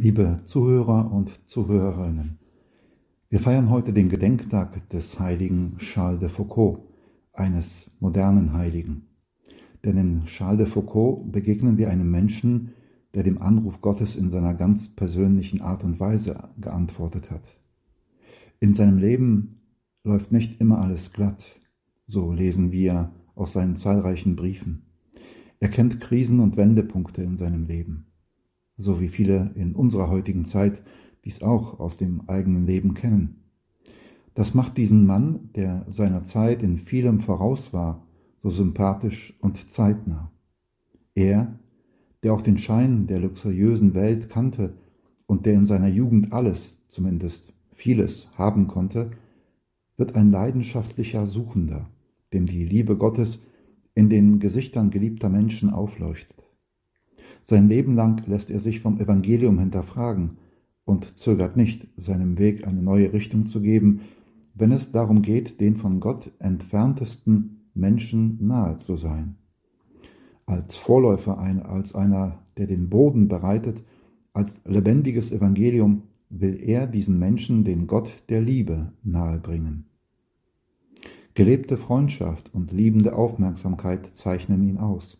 Liebe Zuhörer und Zuhörerinnen, wir feiern heute den Gedenktag des heiligen Charles de Foucault, eines modernen Heiligen. Denn in Charles de Foucault begegnen wir einem Menschen, der dem Anruf Gottes in seiner ganz persönlichen Art und Weise geantwortet hat. In seinem Leben läuft nicht immer alles glatt, so lesen wir aus seinen zahlreichen Briefen. Er kennt Krisen und Wendepunkte in seinem Leben so wie viele in unserer heutigen Zeit dies auch aus dem eigenen Leben kennen. Das macht diesen Mann, der seiner Zeit in vielem voraus war, so sympathisch und zeitnah. Er, der auch den Schein der luxuriösen Welt kannte und der in seiner Jugend alles, zumindest vieles, haben konnte, wird ein leidenschaftlicher Suchender, dem die Liebe Gottes in den Gesichtern geliebter Menschen aufleuchtet. Sein Leben lang lässt er sich vom Evangelium hinterfragen und zögert nicht, seinem Weg eine neue Richtung zu geben, wenn es darum geht, den von Gott entferntesten Menschen nahe zu sein. Als Vorläufer, als einer, der den Boden bereitet, als lebendiges Evangelium will er diesen Menschen den Gott der Liebe nahebringen. Gelebte Freundschaft und liebende Aufmerksamkeit zeichnen ihn aus.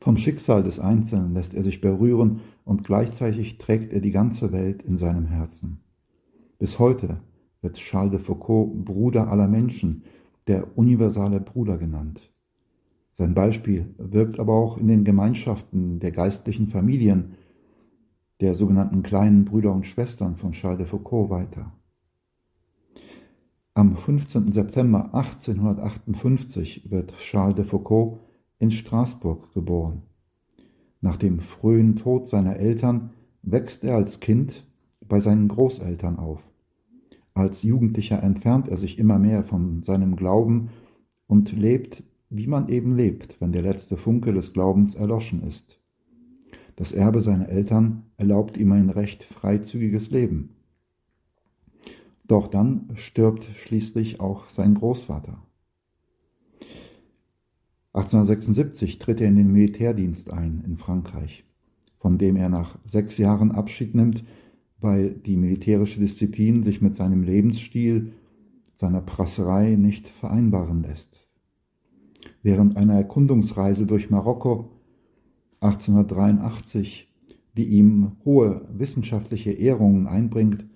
Vom Schicksal des Einzelnen lässt er sich berühren und gleichzeitig trägt er die ganze Welt in seinem Herzen. Bis heute wird Charles de Foucault Bruder aller Menschen, der universale Bruder genannt. Sein Beispiel wirkt aber auch in den Gemeinschaften der geistlichen Familien, der sogenannten kleinen Brüder und Schwestern von Charles de Foucault weiter. Am 15. September 1858 wird Charles de Foucault in Straßburg geboren. Nach dem frühen Tod seiner Eltern wächst er als Kind bei seinen Großeltern auf. Als Jugendlicher entfernt er sich immer mehr von seinem Glauben und lebt, wie man eben lebt, wenn der letzte Funke des Glaubens erloschen ist. Das Erbe seiner Eltern erlaubt ihm ein recht freizügiges Leben. Doch dann stirbt schließlich auch sein Großvater. 1876 tritt er in den Militärdienst ein in Frankreich, von dem er nach sechs Jahren Abschied nimmt, weil die militärische Disziplin sich mit seinem Lebensstil, seiner Prasserei nicht vereinbaren lässt. Während einer Erkundungsreise durch Marokko 1883, die ihm hohe wissenschaftliche Ehrungen einbringt,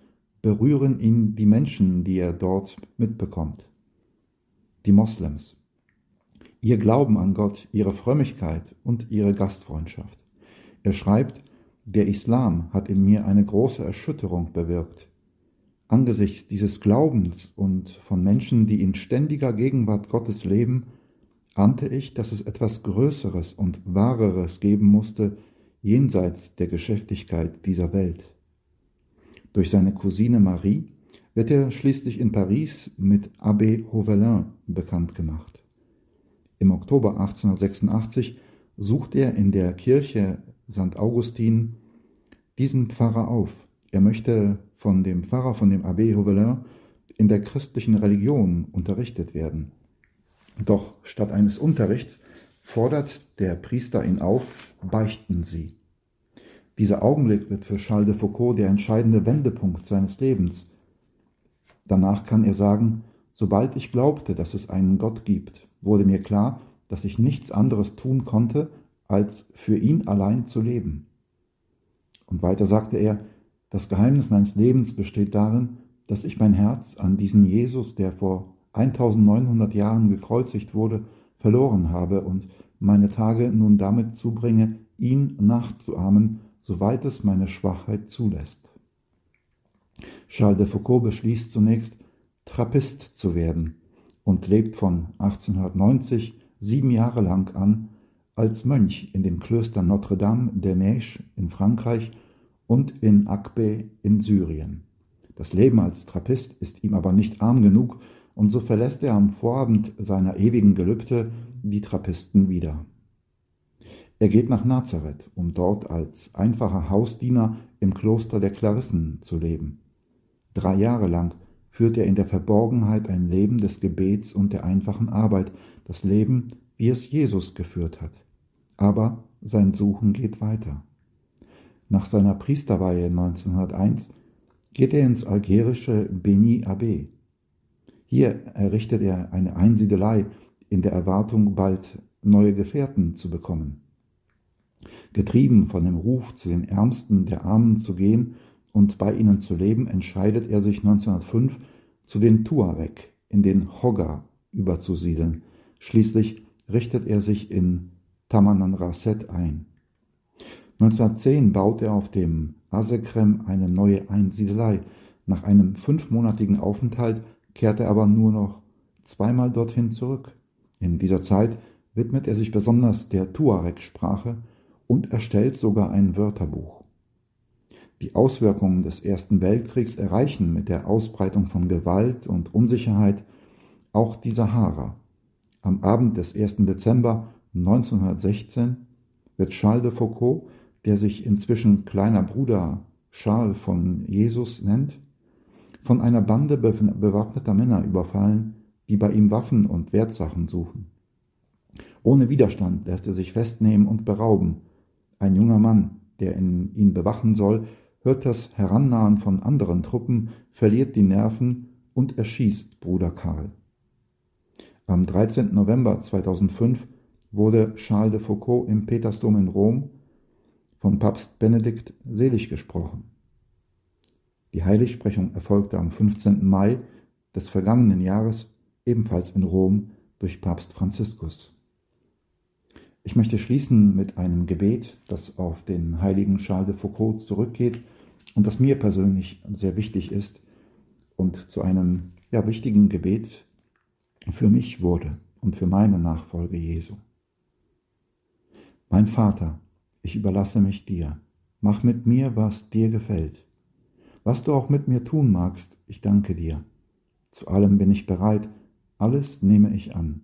berühren ihn die Menschen, die er dort mitbekommt, die Moslems ihr Glauben an Gott, ihre Frömmigkeit und ihre Gastfreundschaft. Er schreibt, der Islam hat in mir eine große Erschütterung bewirkt. Angesichts dieses Glaubens und von Menschen, die in ständiger Gegenwart Gottes leben, ahnte ich, dass es etwas Größeres und Wahreres geben musste jenseits der Geschäftigkeit dieser Welt. Durch seine Cousine Marie wird er schließlich in Paris mit Abbé Hovelin bekannt gemacht. Im Oktober 1886 sucht er in der Kirche St. Augustin diesen Pfarrer auf. Er möchte von dem Pfarrer, von dem Abbé Hovelin, in der christlichen Religion unterrichtet werden. Doch statt eines Unterrichts fordert der Priester ihn auf, beichten Sie. Dieser Augenblick wird für Charles de Foucault der entscheidende Wendepunkt seines Lebens. Danach kann er sagen, sobald ich glaubte, dass es einen Gott gibt, wurde mir klar, dass ich nichts anderes tun konnte, als für ihn allein zu leben. Und weiter sagte er, das Geheimnis meines Lebens besteht darin, dass ich mein Herz an diesen Jesus, der vor 1900 Jahren gekreuzigt wurde, verloren habe und meine Tage nun damit zubringe, ihn nachzuahmen, soweit es meine Schwachheit zulässt. Charles de Foucault beschließt zunächst, Trappist zu werden und lebt von 1890 sieben Jahre lang an als Mönch in den Klöstern Notre-Dame de Neige in Frankreich und in Akbe in Syrien. Das Leben als Trappist ist ihm aber nicht arm genug, und so verlässt er am Vorabend seiner ewigen Gelübde die Trappisten wieder. Er geht nach Nazareth, um dort als einfacher Hausdiener im Kloster der Klarissen zu leben. Drei Jahre lang führt er in der Verborgenheit ein Leben des Gebets und der einfachen Arbeit, das Leben, wie es Jesus geführt hat. Aber sein Suchen geht weiter. Nach seiner Priesterweihe 1901 geht er ins algerische Beni Abbé. Hier errichtet er eine Einsiedelei in der Erwartung, bald neue Gefährten zu bekommen. Getrieben von dem Ruf, zu den Ärmsten der Armen zu gehen und bei ihnen zu leben, entscheidet er sich 1905 zu den Tuareg in den Hoggar überzusiedeln. Schließlich richtet er sich in Tamanrasset ein. 1910 baut er auf dem Asekrem eine neue Einsiedelei. Nach einem fünfmonatigen Aufenthalt kehrt er aber nur noch zweimal dorthin zurück. In dieser Zeit widmet er sich besonders der Tuareg-Sprache und erstellt sogar ein Wörterbuch. Die Auswirkungen des Ersten Weltkriegs erreichen mit der Ausbreitung von Gewalt und Unsicherheit auch die Sahara. Am Abend des 1. Dezember 1916 wird Charles de Foucault der sich inzwischen kleiner Bruder Charles von Jesus nennt, von einer Bande bewaffneter Männer überfallen, die bei ihm Waffen und Wertsachen suchen. Ohne Widerstand lässt er sich festnehmen und berauben. Ein junger Mann, der ihn bewachen soll, hört das Herannahen von anderen Truppen, verliert die Nerven und erschießt Bruder Karl. Am 13. November 2005 wurde Charles de Foucault im Petersdom in Rom von Papst Benedikt selig gesprochen. Die Heiligsprechung erfolgte am 15. Mai des vergangenen Jahres ebenfalls in Rom durch Papst Franziskus. Ich möchte schließen mit einem Gebet, das auf den heiligen Charles de Foucault zurückgeht und das mir persönlich sehr wichtig ist und zu einem ja, wichtigen Gebet für mich wurde und für meine Nachfolge Jesu. Mein Vater, ich überlasse mich dir. Mach mit mir, was dir gefällt. Was du auch mit mir tun magst, ich danke dir. Zu allem bin ich bereit, alles nehme ich an.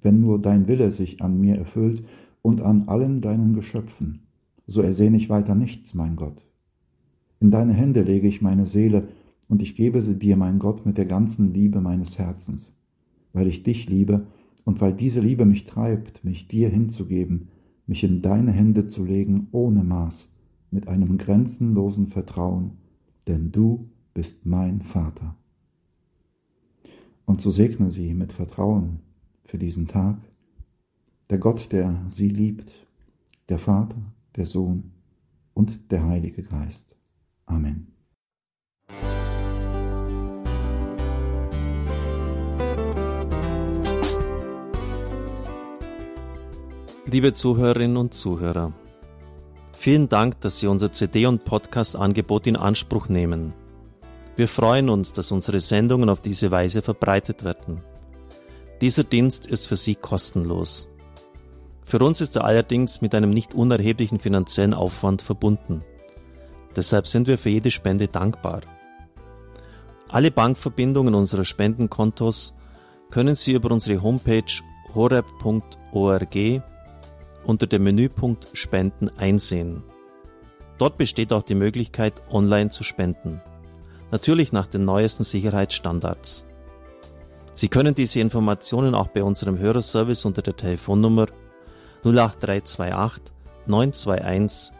Wenn nur dein Wille sich an mir erfüllt und an allen deinen Geschöpfen, so ersehne ich weiter nichts, mein Gott. In deine Hände lege ich meine Seele, und ich gebe sie dir, mein Gott, mit der ganzen Liebe meines Herzens, weil ich dich liebe und weil diese Liebe mich treibt, mich dir hinzugeben, mich in deine Hände zu legen ohne Maß, mit einem grenzenlosen Vertrauen, denn du bist mein Vater. Und so segne sie mit Vertrauen für diesen Tag, der Gott, der sie liebt, der Vater, der Sohn und der Heilige Geist. Amen. Liebe Zuhörerinnen und Zuhörer, vielen Dank, dass Sie unser CD- und Podcast-Angebot in Anspruch nehmen. Wir freuen uns, dass unsere Sendungen auf diese Weise verbreitet werden. Dieser Dienst ist für Sie kostenlos. Für uns ist er allerdings mit einem nicht unerheblichen finanziellen Aufwand verbunden. Deshalb sind wir für jede Spende dankbar. Alle Bankverbindungen unserer Spendenkontos können Sie über unsere Homepage horeb.org unter dem Menüpunkt Spenden einsehen. Dort besteht auch die Möglichkeit, online zu spenden. Natürlich nach den neuesten Sicherheitsstandards. Sie können diese Informationen auch bei unserem Hörerservice unter der Telefonnummer 08328 921